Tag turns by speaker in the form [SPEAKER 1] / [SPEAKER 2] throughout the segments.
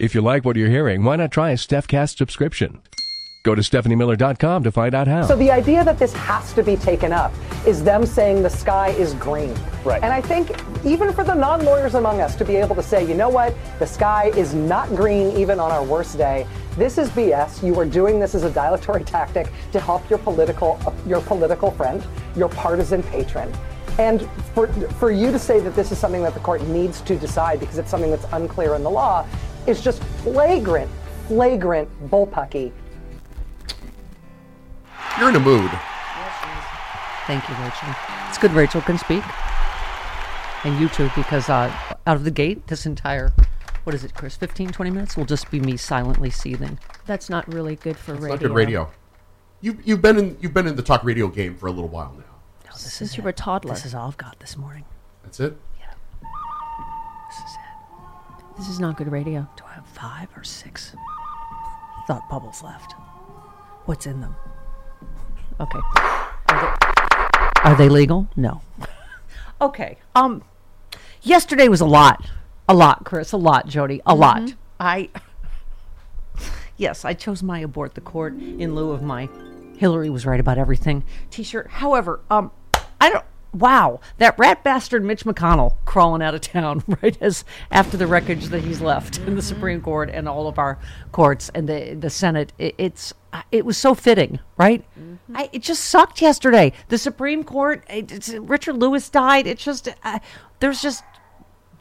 [SPEAKER 1] If you like what you're hearing, why not try a StephCast subscription? Go to stephaniemiller.com to find out how.
[SPEAKER 2] So the idea that this has to be taken up is them saying the sky is green.
[SPEAKER 3] Right.
[SPEAKER 2] And I think even for the non-lawyers among us to be able to say, you know what, the sky is not green even on our worst day. This is BS. You are doing this as a dilatory tactic to help your political your political friend, your partisan patron. And for, for you to say that this is something that the court needs to decide because it's something that's unclear in the law is just flagrant, flagrant bullpucky.
[SPEAKER 3] You're in a mood.
[SPEAKER 4] Thank you, Rachel. It's good Rachel can speak. And you too, because uh, out of the gate, this entire, what is it, Chris, 15, 20 minutes will just be me silently seething.
[SPEAKER 5] That's not really good for
[SPEAKER 3] It's
[SPEAKER 5] radio.
[SPEAKER 3] not good radio. You you've been in you've been in the talk radio game for a little while now.
[SPEAKER 4] No, this
[SPEAKER 5] Since
[SPEAKER 4] is
[SPEAKER 5] you
[SPEAKER 4] it.
[SPEAKER 5] were a toddler.
[SPEAKER 4] This is all I've got this morning.
[SPEAKER 3] That's it.
[SPEAKER 4] This is it.
[SPEAKER 5] This is not good radio.
[SPEAKER 4] Do I have five or six thought bubbles left? What's in them? Okay. Are they, are they legal? No. okay. Um, yesterday was a lot, a lot, Chris, a lot, Jody, a lot. I. Yes, I chose my abort the court in lieu of my Hillary was right about everything T-shirt. However, um, I don't. Wow, that rat bastard Mitch McConnell crawling out of town right as after the wreckage that he's left in the Supreme Court and all of our courts and the the Senate. It, it's it was so fitting, right? I, it just sucked yesterday. The Supreme Court. It, it's, Richard Lewis died. It's just uh, there's just.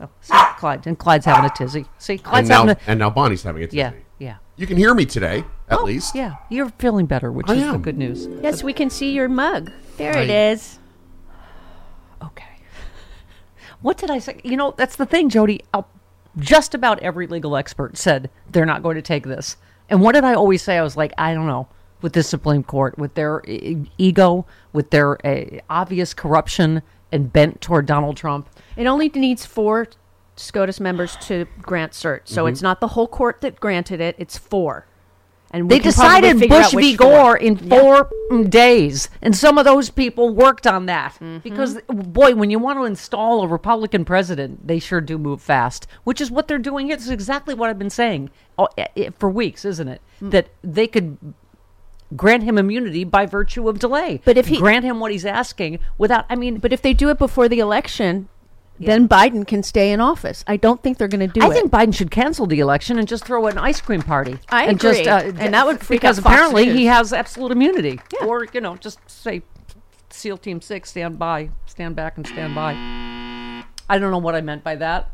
[SPEAKER 4] Oh, see, Clyde and Clyde's having a tizzy. See,
[SPEAKER 3] And
[SPEAKER 4] Clyde's
[SPEAKER 3] now,
[SPEAKER 4] having a
[SPEAKER 3] and now Bonnie's having a tizzy.
[SPEAKER 4] yeah, yeah.
[SPEAKER 3] You can hear me today, at
[SPEAKER 4] Oh,
[SPEAKER 3] least.
[SPEAKER 4] Yeah, you're feeling better, which
[SPEAKER 3] I
[SPEAKER 4] is the good news.
[SPEAKER 5] Yes, we can see your mug. There it
[SPEAKER 3] I-
[SPEAKER 5] is.
[SPEAKER 4] Okay. What did I say? You know, that's the thing, Jody. Uh, just about every legal expert said they're not going to take this. And what did I always say? I was like, I don't know. With the Supreme Court, with their e- ego, with their uh, obvious corruption and bent toward Donald Trump.
[SPEAKER 5] It only needs four SCOTUS members to grant cert. So
[SPEAKER 4] Mm-hmm.
[SPEAKER 5] it's not the whole court that granted it, it's four. And
[SPEAKER 4] They decided Bush v. Gore in four days, and some of those people worked on that
[SPEAKER 5] Mm-hmm.
[SPEAKER 4] because, boy, when you want to install a Republican president, they sure do move fast. Which is what they're doing here. This is exactly what I've been saying eh, eh, for weeks, isn't it?
[SPEAKER 5] Mm.
[SPEAKER 4] That they could grant him immunity by virtue of delay.
[SPEAKER 5] But if he-
[SPEAKER 4] grant him what he's asking without, I mean,
[SPEAKER 5] But if they do it before the election, then Biden can stay in office. I don't think they're going to do
[SPEAKER 4] I
[SPEAKER 5] it.
[SPEAKER 4] I think Biden should cancel the election and just throw an ice cream party.
[SPEAKER 5] I
[SPEAKER 4] and Just,
[SPEAKER 5] agree.
[SPEAKER 4] uh,
[SPEAKER 5] And that would freak
[SPEAKER 4] because
[SPEAKER 5] out Fox
[SPEAKER 4] apparently he has absolute immunity.
[SPEAKER 5] Yeah.
[SPEAKER 4] Or you know, just say, SEAL Team Six, stand by, stand back, and stand by. I don't know what I meant by that.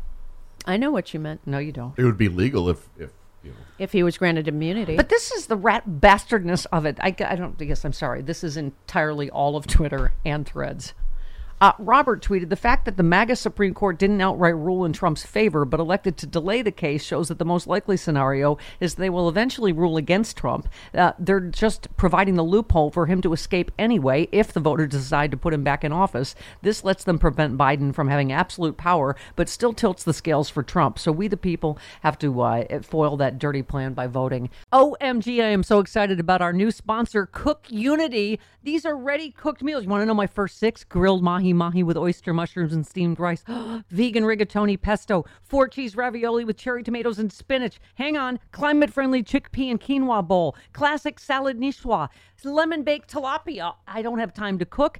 [SPEAKER 5] I know what you meant.
[SPEAKER 4] No, you don't.
[SPEAKER 3] It would be legal if, if you know.
[SPEAKER 5] If he was granted immunity.
[SPEAKER 4] But this is the rat bastardness of it. I, I don't. I guess I'm sorry. This is entirely all of Twitter and Threads. Uh, Robert tweeted the fact that the MAGA Supreme Court didn't outright rule in Trump's favor, but elected to delay the case, shows that the most likely scenario is they will eventually rule against Trump. Uh, they're just providing the loophole for him to escape anyway if the voters decide to put him back in office. This lets them prevent Biden from having absolute power, but still tilts the scales for Trump. So we, the people, have to uh, foil that dirty plan by voting. OMG, I am so excited about our new sponsor, Cook Unity. These are ready cooked meals. You want to know my first six? Grilled mahi mahi with oyster mushrooms and steamed rice, vegan rigatoni pesto, four cheese ravioli with cherry tomatoes and spinach. Hang on, climate friendly chickpea and quinoa bowl, classic salad niçoise, lemon baked tilapia. I don't have time to cook.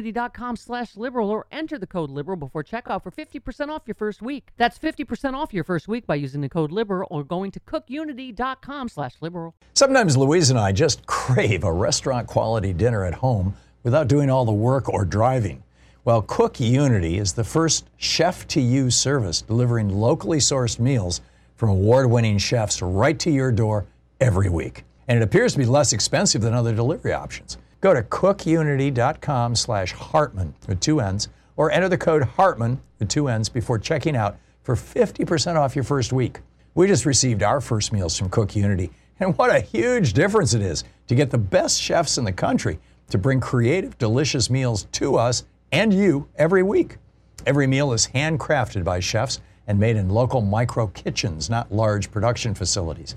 [SPEAKER 4] cookunity.com slash liberal or enter the code liberal before checkout for 50% off your first week. That's 50% off your first week by using the code liberal or going to cookunity.com slash liberal.
[SPEAKER 6] Sometimes Louise and I just crave a restaurant quality dinner at home without doing all the work or driving. Well, Cook Unity is the first chef to you service delivering locally sourced meals from award winning chefs right to your door every week. And it appears to be less expensive than other delivery options. Go to cookunity.com slash Hartmann with two N's or enter the code Hartmann with two N's before checking out for 50% off your first week. We just received our first meals from Cook Unity, and what a huge difference it is to get the best chefs in the country to bring creative, delicious meals to us and you every week. Every meal is handcrafted by chefs and made in local micro kitchens, not large production facilities.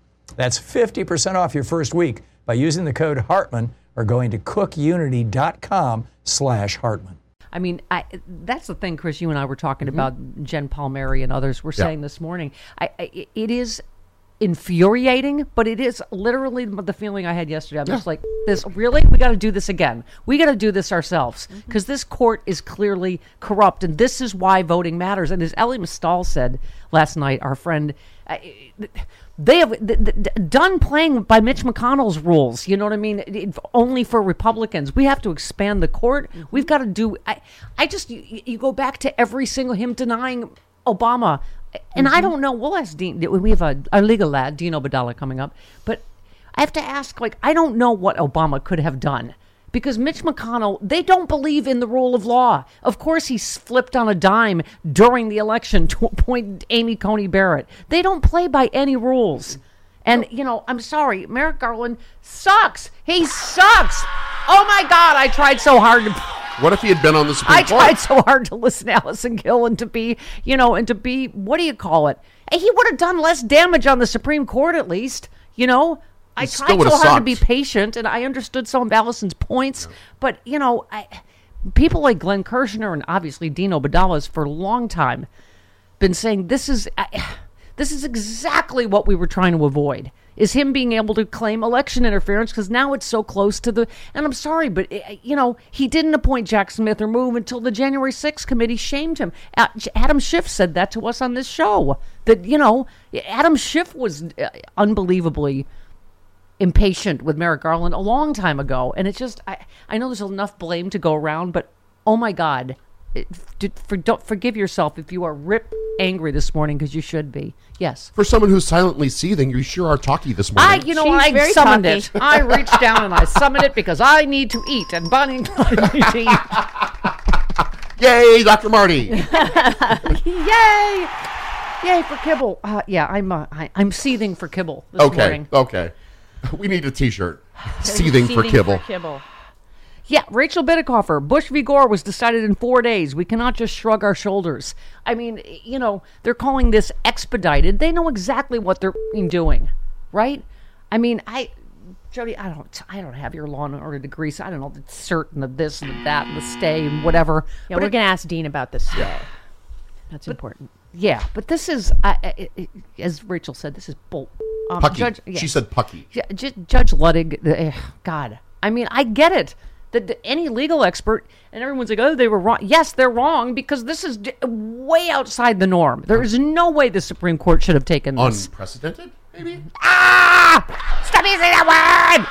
[SPEAKER 6] That's 50% off your first week by using the code Hartmann or going to cookunity.com slash Hartmann.
[SPEAKER 4] I mean, I, that's the thing, Chris. You and I were talking about Jen Palmieri and others were
[SPEAKER 3] Yeah.
[SPEAKER 4] saying this morning. I, I, it is infuriating, but it is literally the feeling I had yesterday. I'm just like, this really, we got to do this again. We got to do this ourselves because this court is clearly corrupt, and this is why voting matters. And as Elie Mystal said last night, our friend. uh, they have th- th- done playing by Mitch McConnell's rules. You know what I mean? It- it- only for Republicans. We have to expand the court. Mm-hmm. We've got to do. I, I just you, you go back to every single him denying Obama, and I mm-hmm. don't know. We'll ask Dean. We have a, a legal lad, Dean Obeidallah, coming up, but I have to ask. Like, I don't know what Obama could have done. Because Mitch McConnell, they don't believe in the rule of law. Of course, he flipped on a dime during the election to appoint Amy Coney Barrett. They don't play by any rules. And, you know, I'm sorry, Merrick Garland sucks. He sucks. Oh my God, I tried so hard to.
[SPEAKER 3] What if he had been on the Supreme
[SPEAKER 4] I
[SPEAKER 3] Court?
[SPEAKER 4] tried so hard to listen to Allison Gill and to be, you know, and to be, what do you call it? He would have done less damage on the Supreme Court at least, you know? I tried so hard to be patient and I understood some of Allison's points, but, you know, I, people like Glenn Kirshner and obviously Dean Obeidallah's for a long time been saying this is I, this is exactly what we were trying to avoid is him being able to claim election interference because now it's so close to the and i'm sorry but eh, you know he didn't appoint jack smith or move until the january 6th committee shamed him. Adam schiff said that to us on this show that you know adam schiff was uh, unbelievably impatient with Merrick Garland a long time ago, and it's just I I know there's enough blame to go around, but oh my God, it, d- for, don't forgive yourself if you are rip angry this morning because you should be. Yes.
[SPEAKER 3] For someone who's silently seething, you sure are talky this morning.
[SPEAKER 4] I,
[SPEAKER 3] morning.
[SPEAKER 4] you know,
[SPEAKER 5] She's
[SPEAKER 4] I
[SPEAKER 5] very
[SPEAKER 4] summoned
[SPEAKER 5] talky.
[SPEAKER 4] it. I reached down and I summoned it because I need to eat, and Bonnie and Clyde need to eat.
[SPEAKER 3] Yay, Dr. Marty!
[SPEAKER 4] Yay! Yay for kibble. Uh, yeah, I'm uh, I, I'm seething for kibble this
[SPEAKER 3] okay,
[SPEAKER 4] morning.
[SPEAKER 3] okay. We need a T-shirt. Seething for kibble.
[SPEAKER 5] kibble.
[SPEAKER 4] Yeah, Rachel Bitecofer, Bush v. Gore was decided in four days. We cannot just shrug our shoulders. I mean, you know, they're calling this expedited. They know exactly what they're doing, right? I mean, I, Jody, I don't, I don't have your law and order degree, so I don't know the cert and the this and the that and the stay and whatever.
[SPEAKER 5] Yeah,
[SPEAKER 4] but
[SPEAKER 5] we're
[SPEAKER 4] it-
[SPEAKER 5] going to ask Dean about this today. That's important.
[SPEAKER 4] Yeah, but this is, I, I, I- as Rachel said, this is bull. Um,
[SPEAKER 3] Pucky.
[SPEAKER 4] Judge,
[SPEAKER 3] She said pucky.
[SPEAKER 4] Yeah, J- Judge Luttig, uh, God, I mean, I get it. that that any legal expert and everyone's like, oh, they were wrong. Yes, they're wrong because this is d- way outside the norm. There is no way the Supreme Court should have taken this.
[SPEAKER 3] Unprecedented, maybe?
[SPEAKER 4] ah! Stop using that word!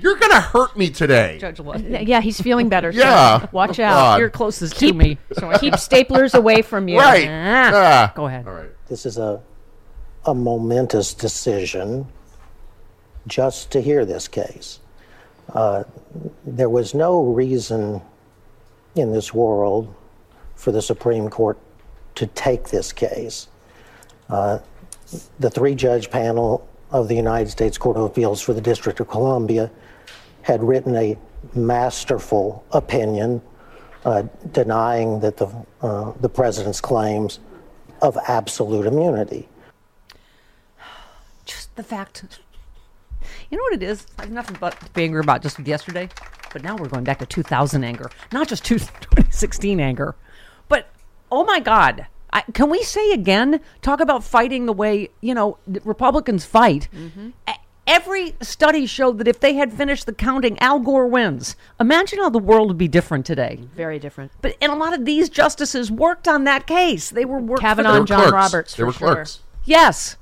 [SPEAKER 3] You're going to hurt me today.
[SPEAKER 4] Judge Lo-
[SPEAKER 5] Yeah, he's feeling better. so
[SPEAKER 3] Yeah.
[SPEAKER 5] watch
[SPEAKER 3] Oh,
[SPEAKER 5] out.
[SPEAKER 3] God.
[SPEAKER 4] You're closest to
[SPEAKER 5] Keep-
[SPEAKER 4] me. So I
[SPEAKER 5] Keep staplers away from you.
[SPEAKER 3] Right.
[SPEAKER 4] Ah. Go ahead.
[SPEAKER 3] All right.
[SPEAKER 7] This is a, a momentous decision just to hear this case. Uh, there was no reason in this world for the Supreme Court to take this case. Uh, the three judge panel of the United States Court of Appeals for the District of Columbia had written a masterful opinion uh, denying that the, uh, the president's claims of absolute immunity.
[SPEAKER 4] Just the fact. You know what it is? I have nothing but to be angry about just yesterday, but now we're going back to 2000 anger, not just two- 2016 anger. But oh my God, I, can we say again? Talk about fighting the way you know the Republicans fight. E- Every study showed that if they had finished the counting, Al Gore wins. Imagine how the world would be different today.
[SPEAKER 5] Very different.
[SPEAKER 4] But and a lot of these justices worked on that case. They were working for
[SPEAKER 5] Kavanaugh
[SPEAKER 3] They were
[SPEAKER 5] John
[SPEAKER 3] clerks.
[SPEAKER 5] Roberts,
[SPEAKER 3] They
[SPEAKER 5] for
[SPEAKER 3] were
[SPEAKER 5] sure.
[SPEAKER 3] clerks.
[SPEAKER 4] Yes.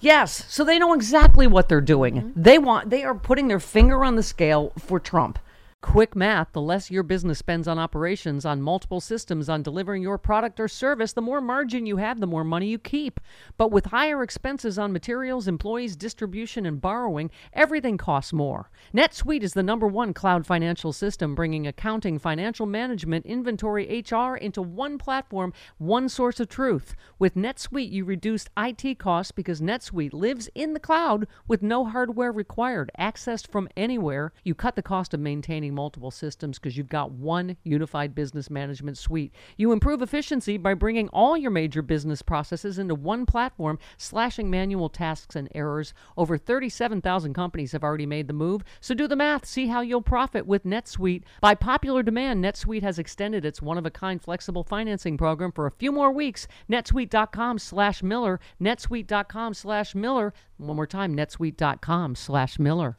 [SPEAKER 4] Yes. So they know exactly what they're doing.
[SPEAKER 5] Mm-hmm.
[SPEAKER 4] They want they are putting their finger on the scale for Trump. Quick math, the less your business spends on operations, on multiple systems, on delivering your product or service, the more margin you have, the more money you keep. But with higher expenses on materials, employees, distribution, and borrowing, everything costs more. NetSuite is the number one cloud financial system, bringing accounting, financial management, inventory, HR into one platform, one source of truth. With NetSuite, you reduce IT costs because NetSuite lives in the cloud with no hardware required, accessed from anywhere. You cut the cost of maintaining multiple systems because you've got one unified business management suite. You improve efficiency by bringing all your major business processes into one platform, slashing manual tasks and errors. Over 37,000 companies have already made the move, so do the math. See how you'll profit with NetSuite. By popular demand, NetSuite has extended its one-of-a-kind flexible financing program for a few more weeks. netsuite.com slash Miller, netsuite.com slash Miller. One more time, netsuite.com slash Miller.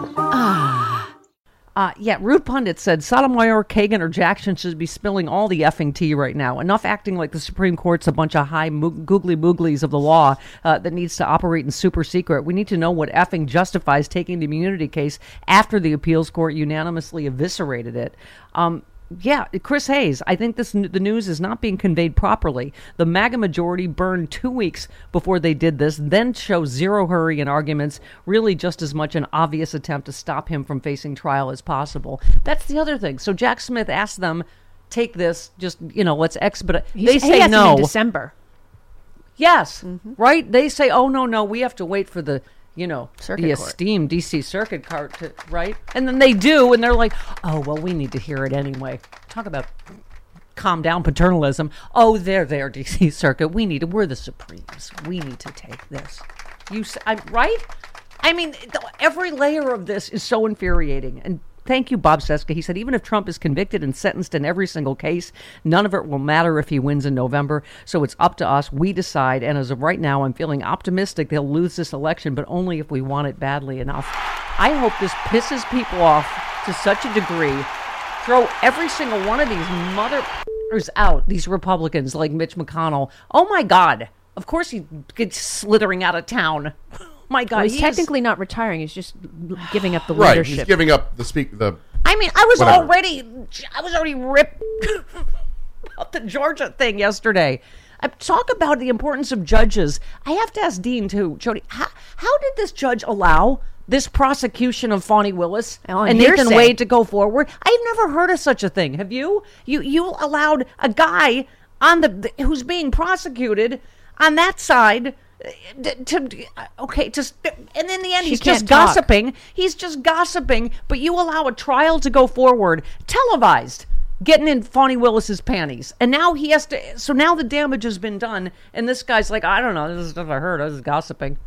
[SPEAKER 4] Uh, yeah, Rude Pundit said Sotomayor, Kagan, or Jackson should be spilling all the effing tea right now. Enough acting like the Supreme Court's a bunch of high mo- googly mooglies of the law uh, that needs to operate in super secret. We need to know what effing justifies taking the immunity case after the appeals court unanimously eviscerated it. Um, yeah, Chris Hayes. I think this the news is not being conveyed properly. The MAGA majority burned two weeks before they did this, then show zero hurry in arguments. Really, just as much an obvious attempt to stop him from facing trial as possible. That's the other thing. So Jack Smith asked them, "Take this, just you know, let's expedite."
[SPEAKER 5] Uh, He's-
[SPEAKER 4] They
[SPEAKER 5] he
[SPEAKER 4] say no.
[SPEAKER 5] in December.
[SPEAKER 4] Yes, mm-hmm. right. They say, "Oh no, no, we have to wait for the." You know,
[SPEAKER 5] Circuit
[SPEAKER 4] the
[SPEAKER 5] court.
[SPEAKER 4] esteemed DC Circuit Court, to, right? And then they do, and they're like, "Oh well, we need to hear it anyway." Talk about calm down paternalism. Oh, there, there, DC Circuit. We need to. We're the Supremes. We need to take this. You, I, right? I mean, every layer of this is so infuriating. And thank you, Bob Cesca. He said even if Trump is convicted and sentenced in every single case, none of it will matter if he wins in November. So it's up to us. We decide. And as of right now, I'm feeling optimistic they'll lose this election, but only if we want it badly enough. I hope this pisses people off to such a degree. Throw every single one of these mother out, these Republicans like Mitch McConnell. Oh my God. Of course he gets slithering out of town. my God.
[SPEAKER 5] Well, he's
[SPEAKER 4] he is-
[SPEAKER 5] technically not retiring. He's just giving up the
[SPEAKER 3] Right.
[SPEAKER 5] leadership.
[SPEAKER 3] He's giving up the speak the
[SPEAKER 4] I mean, I was
[SPEAKER 3] Whatever.
[SPEAKER 4] already, I was already ripped about the Georgia thing yesterday. I talk about the importance of judges. I have to ask Dean too, Jody. How, how did this judge allow this prosecution of Fani Willis
[SPEAKER 5] Oh,
[SPEAKER 4] and Nathan
[SPEAKER 5] hearsay.
[SPEAKER 4] Wade to go forward? I've never heard of such a thing. Have you? You you allowed a guy on the who's being prosecuted on that side. To, okay just and in the end
[SPEAKER 5] She
[SPEAKER 4] he's just
[SPEAKER 5] talk.
[SPEAKER 4] gossiping. He's just gossiping, but you allow a trial to go forward, televised. getting in Fani Willis's panties. And now he has to so now the damage has been done and this guy's like, I don't know, this is stuff I heard, I was gossiping.